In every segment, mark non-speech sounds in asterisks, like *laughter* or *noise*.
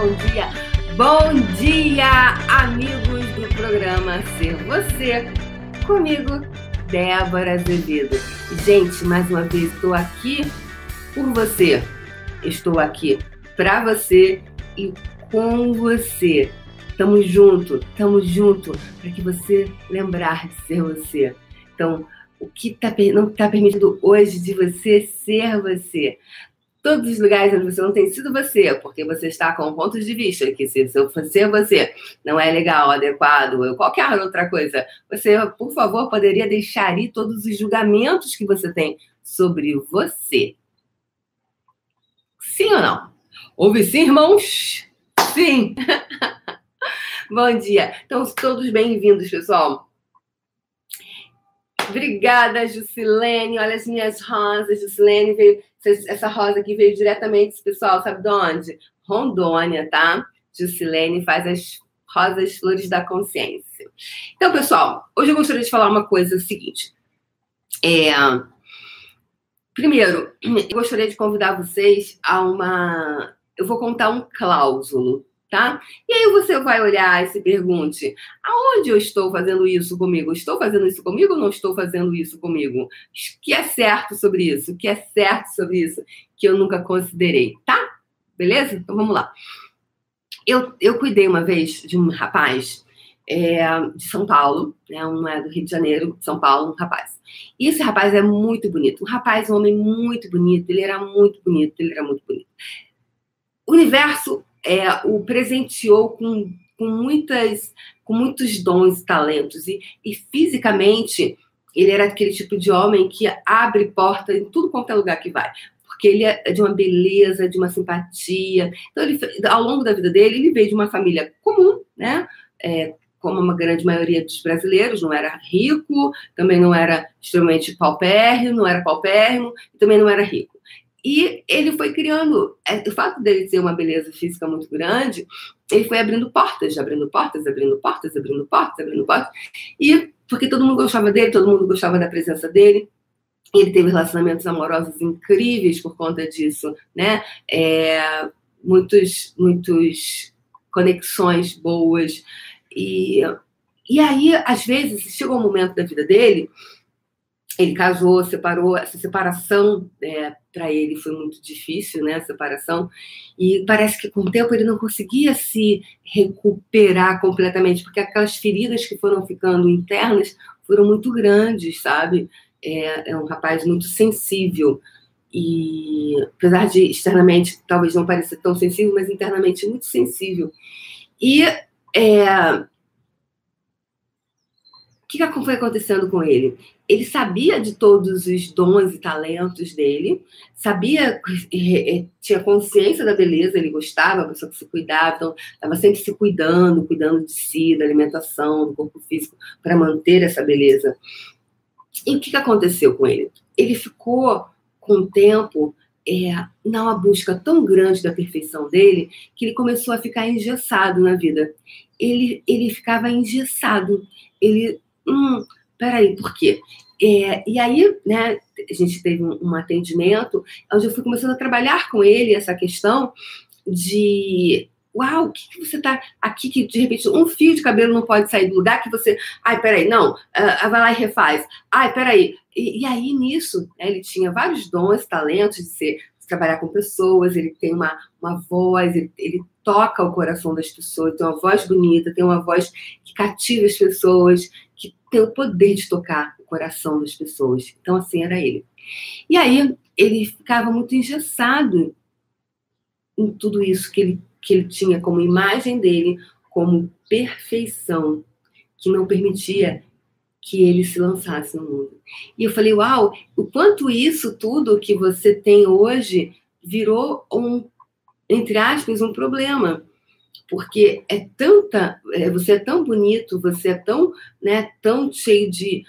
bom dia. Bom dia, amigos do programa Ser Você. Comigo, Débora Azevedo. Gente, mais uma vez estou aqui por você. Estou aqui para você e com você. Tamo junto, tamo junto para que você lembrar de ser você. Então, o que tá, não está permitido hoje de você ser você? Todos os lugares onde você não tem sido você, porque você está com pontos de vista que se eu ser você não é legal, adequado, ou qualquer outra coisa, você, por favor, poderia deixar ir todos os julgamentos que você tem sobre você. Sim ou não? Ouve sim, irmãos? Sim! *laughs* Bom dia. Então, todos bem-vindos, pessoal. Obrigada, Jusilene. Olha as minhas rosas. Jusilene veio. Essa rosa aqui veio diretamente, pessoal, sabe de onde? Rondônia, tá? Jusilene faz as rosas flores da consciência. Então, pessoal, hoje eu gostaria de falar uma coisa seguinte. É, primeiro, eu gostaria de convidar vocês a uma. Eu vou contar um cláusulo, tá? E aí você vai olhar e se pergunte: aonde eu estou fazendo isso comigo? Estou fazendo isso comigo ou não estou fazendo isso comigo? O que é certo sobre isso? O que é certo sobre isso que eu nunca considerei, tá? Beleza? Então vamos lá. Eu, eu cuidei uma vez de um rapaz é, de São Paulo, né? Um é do Rio de Janeiro, São Paulo, um rapaz. E esse rapaz é muito bonito, um rapaz, um homem muito bonito, ele era muito bonito, ele era muito bonito. O universo é, o presenteou com, com, muitas, com muitos dons e talentos. E, e fisicamente, ele era aquele tipo de homem que abre porta em tudo quanto é lugar que vai. Porque ele é de uma beleza, de uma simpatia. Então, ele, ao longo da vida dele, ele veio de uma família comum, né? É, como uma grande maioria dos brasileiros, não era rico, também não era extremamente paupérrimo, não era paupérrimo, também não era rico. E ele foi criando, é, o fato dele ter uma beleza física muito grande, ele foi abrindo portas, abrindo portas, abrindo portas, abrindo portas, abrindo portas. E porque todo mundo gostava dele, todo mundo gostava da presença dele. Ele teve relacionamentos amorosos incríveis por conta disso, né? É, muitos, muitos conexões boas. E, e aí, às vezes, chegou um momento da vida dele ele casou, separou, essa separação é, para ele foi muito difícil, né? A separação. E parece que com o tempo ele não conseguia se recuperar completamente, porque aquelas feridas que foram ficando internas foram muito grandes, sabe? É, é um rapaz muito sensível. E apesar de externamente talvez não parecer tão sensível, mas internamente muito sensível. E é, que, que foi acontecendo com ele? Ele sabia de todos os dons e talentos dele, sabia, eh, eh, tinha consciência da beleza, ele gostava, a pessoa que se cuidava, então estava sempre se cuidando, cuidando de si, da alimentação, do corpo físico, para manter essa beleza. E o que, que aconteceu com ele? Ele ficou, com o tempo, é, numa busca tão grande da perfeição dele, que ele começou a ficar engessado na vida. Ele, ele ficava engessado. Ele hum, peraí, por quê? É, e aí, né, a gente teve um, um, atendimento onde eu fui começando a trabalhar com ele essa questão de uau, o que, que você tá aqui que de repente um fio de cabelo não pode sair do lugar que você, ai, peraí, não, uh, vai lá e refaz, ai, peraí. E, e aí nisso, né, ele tinha vários dons, talentos de ser trabalhar com pessoas, ele tem uma, uma voz, ele, ele toca o coração das pessoas, tem uma voz bonita, tem uma voz que cativa as pessoas, que tem o poder de tocar o coração das pessoas. Então, assim, era ele. E aí, ele ficava muito engessado em tudo isso que ele, que ele tinha como imagem dele, como perfeição, que não permitia que ele se lançasse no mundo. E eu falei, uau, o quanto isso tudo que você tem hoje virou um, entre aspas, um problema porque é tanta, é, você é tão bonito, você é tão, né, tão cheio de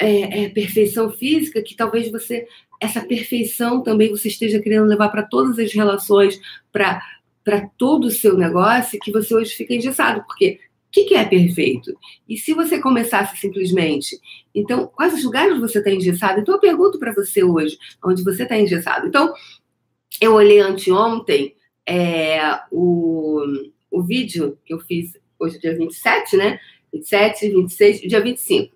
é, é, perfeição física que talvez você essa perfeição também você esteja querendo levar para todas as relações, para para todo o seu negócio, que você hoje fica engessado, porque o que, que, é perfeito? E se você começasse simplesmente, então, quais os lugares você está engessado? Então, eu pergunto para você hoje, onde você está engessado. Então, eu olhei anteontem é, o, o vídeo que eu fiz hoje, dia 27, né? 27, 26, dia 25.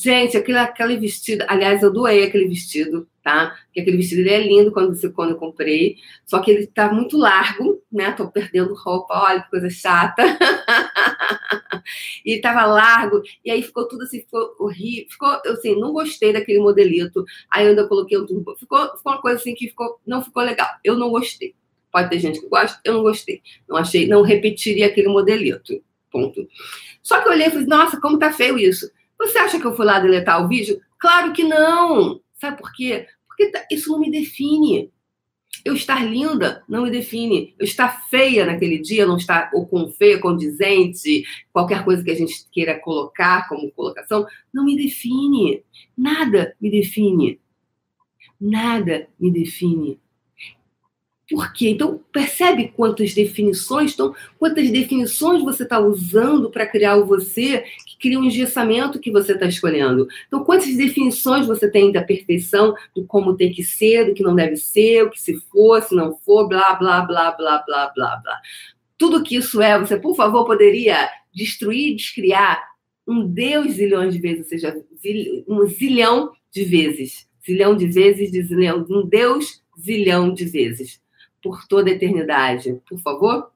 Gente, aquele, aquele vestido, aliás, eu doei aquele vestido, tá? Porque aquele vestido ele é lindo quando, quando eu comprei, só que ele tá muito largo, né? Tô perdendo roupa, olha que coisa chata. *laughs* e tava largo, e aí ficou tudo assim, ficou horrível, ficou, assim, não gostei daquele modelito, aí eu ainda coloquei um turbo, ficou, ficou uma coisa assim que ficou, não ficou legal, eu não gostei. Pode ter gente que gosta, eu não gostei. Não achei, não repetiria aquele modelito. Ponto. Só que eu olhei e falei, nossa, como tá feio isso. Você acha que eu fui lá deletar o vídeo? Claro que não! Sabe por quê? Porque tá, isso não me define. Eu estar linda não me define. Eu estar feia naquele dia, não estar ou com feia, condizente, qualquer coisa que a gente queira colocar como colocação, não me define. Nada me define. Nada me define. Por quê? Então, percebe quantas definições, então, quantas definições você está usando para criar o você, que cria um engessamento que você está escolhendo. Então, quantas definições você tem da perfeição, do como tem que ser, do que não deve ser, o que se for, se não for, blá, blá, blá, blá, blá, blá, blá. Tudo que isso é, você, por favor, poderia destruir, descriar um Deus zilhões de vezes, ou seja, um zilhão de vezes. Zilhão de vezes, de zilhão, um Deus zilhão de vezes por toda a eternidade, por favor?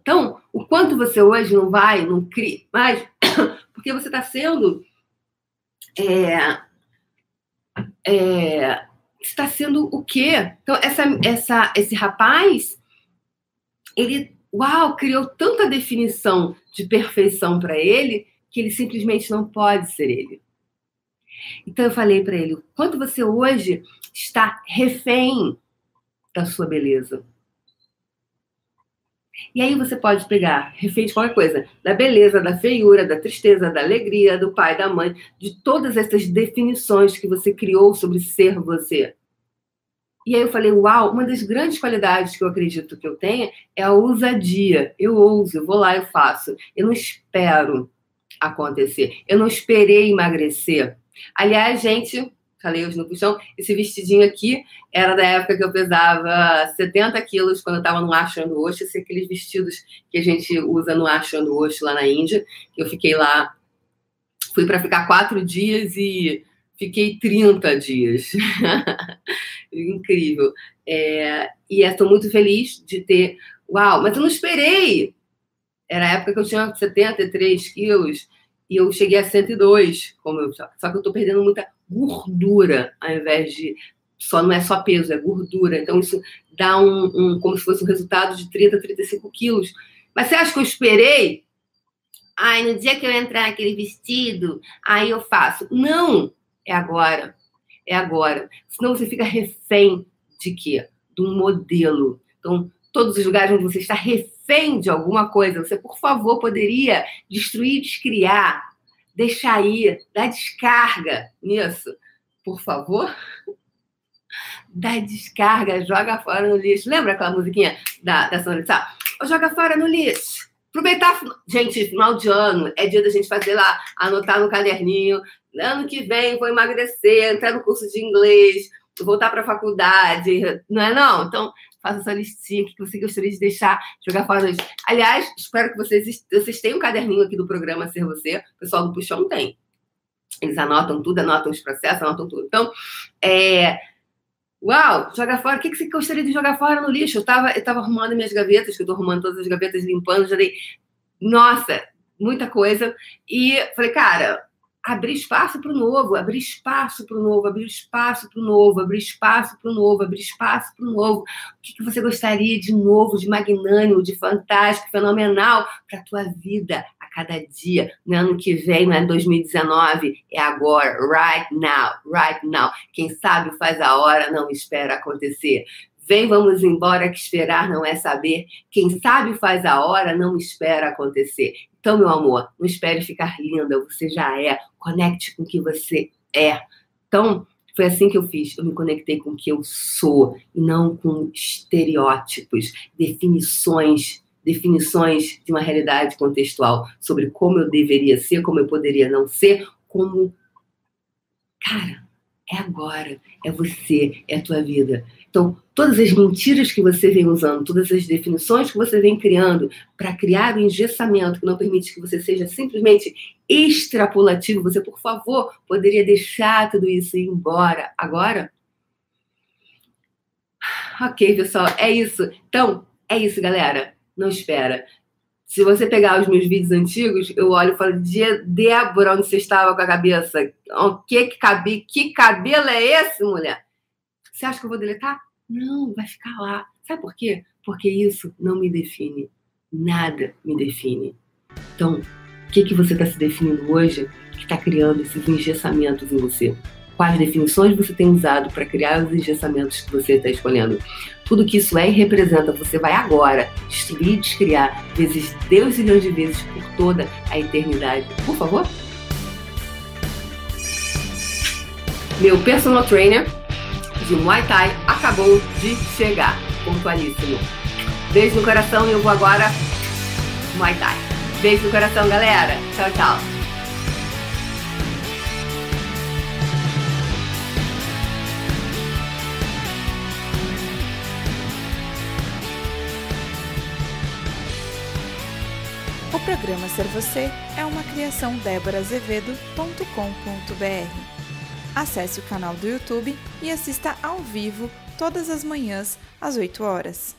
Então, o quanto você hoje não vai, não cria, mas *coughs* porque você está sendo. É, é, está sendo o quê? Então, essa, essa, esse rapaz, ele, uau, criou tanta definição de perfeição para ele que ele simplesmente não pode ser ele. Então, eu falei para ele: quanto você hoje está refém da sua beleza. E aí você pode pegar, refém qualquer coisa, da beleza, da feiura, da tristeza, da alegria, do pai, da mãe, de todas essas definições que você criou sobre ser você. E aí eu falei, uau, uma das grandes qualidades que eu acredito que eu tenha é a ousadia. Eu ouso, eu vou lá, eu faço. Eu não espero acontecer. Eu não esperei emagrecer. Aliás, gente, falei hoje no puxão, esse vestidinho aqui era da época que eu pesava 70 quilos quando eu estava no Ashram do Osho, esse, aqueles vestidos que a gente usa no Ashram do Osho lá na Índia, eu fiquei lá, fui para ficar quatro dias e fiquei 30 dias. *laughs* Incrível. É, e estou muito feliz de ter. Uau, mas eu não esperei! Era a época que eu tinha 73 quilos e eu cheguei a 102, como eu, só que eu estou perdendo muita gordura, ao invés de só não é só peso, é gordura. Então isso dá um, um como se fosse um resultado de 30, 35 quilos. Mas você acha que eu esperei? Ai, no dia que eu entrar naquele vestido, aí eu faço. Não, é agora. É agora. Senão você fica refém de quê? De um modelo. Então, todos os lugares onde você está refém de alguma coisa, você, por favor, poderia destruir, descriar, deixar ir, dar descarga nisso, por favor. Dá descarga, joga fora no lixo. Lembra aquela musiquinha da, da Sônia Sá? Joga fora no lixo. Aproveitar, gente, final de ano, é dia da gente fazer lá, anotar no caderninho. Ano que vem vou emagrecer, entrar no curso de inglês, voltar para a faculdade, não é não? Então, faça essa listinha que você gostaria de deixar, jogar fora hoje. Aliás, espero que vocês, vocês tenham um caderninho aqui do programa Ser Você. O pessoal do Puxão tem. Eles anotam tudo, anotam os processos, anotam tudo. Então, é... Uau, joga fora. O que, que você gostaria de jogar fora no lixo? Eu estava eu tava arrumando minhas gavetas, que eu estou arrumando todas as gavetas, limpando, já dei. Nossa, muita coisa. E falei, cara, abrir espaço para o novo, abrir espaço para o novo, abrir espaço para o novo, abrir espaço para o novo, abrir espaço para o novo. O que, que você gostaria de novo, de magnânimo, de fantástico, fenomenal para a tua vida a cada dia? No ano que vem, não é 2019, é agora, right now, right now. Quem sabe faz a hora, não espera acontecer. Vem, vamos embora, que esperar não é saber. Quem sabe faz a hora, não espera acontecer. Então, meu amor, não espere ficar linda, você já é. Conecte com o que você é. Então, foi assim que eu fiz. Eu me conectei com o que eu sou e não com estereótipos, definições, definições de uma realidade contextual sobre como eu deveria ser, como eu poderia não ser, como cara, É agora, é você, é a tua vida. Então, todas as mentiras que você vem usando, todas as definições que você vem criando para criar um engessamento que não permite que você seja simplesmente extrapolativo, você, por favor, poderia deixar tudo isso ir embora agora? Ok, pessoal, é isso. Então, é isso, galera. Não espera. Se você pegar os meus vídeos antigos, eu olho e falo, Débora, onde você estava com a cabeça? O que que, cabe... que cabelo é esse, mulher? Você acha que eu vou deletar? Não, vai ficar lá. Sabe por quê? Porque isso não me define. Nada me define. Então, o que, que você está se definindo hoje que está criando esses engessamentos em você? Quais definições você tem usado para criar os engessamentos que você está escolhendo? Tudo que isso é e representa, você vai agora destruir e descriar, vezes Deus milhões de vezes por toda a eternidade. Por favor? Meu personal trainer de Muay Thai acabou de chegar. Pontualíssimo. Beijo no coração e eu vou agora Muay Thai. Beijo no coração, galera. Tchau, tchau. O programa Ser Você é uma criação déborazevedo.com.br. Acesse o canal do YouTube e assista ao vivo todas as manhãs às 8 horas.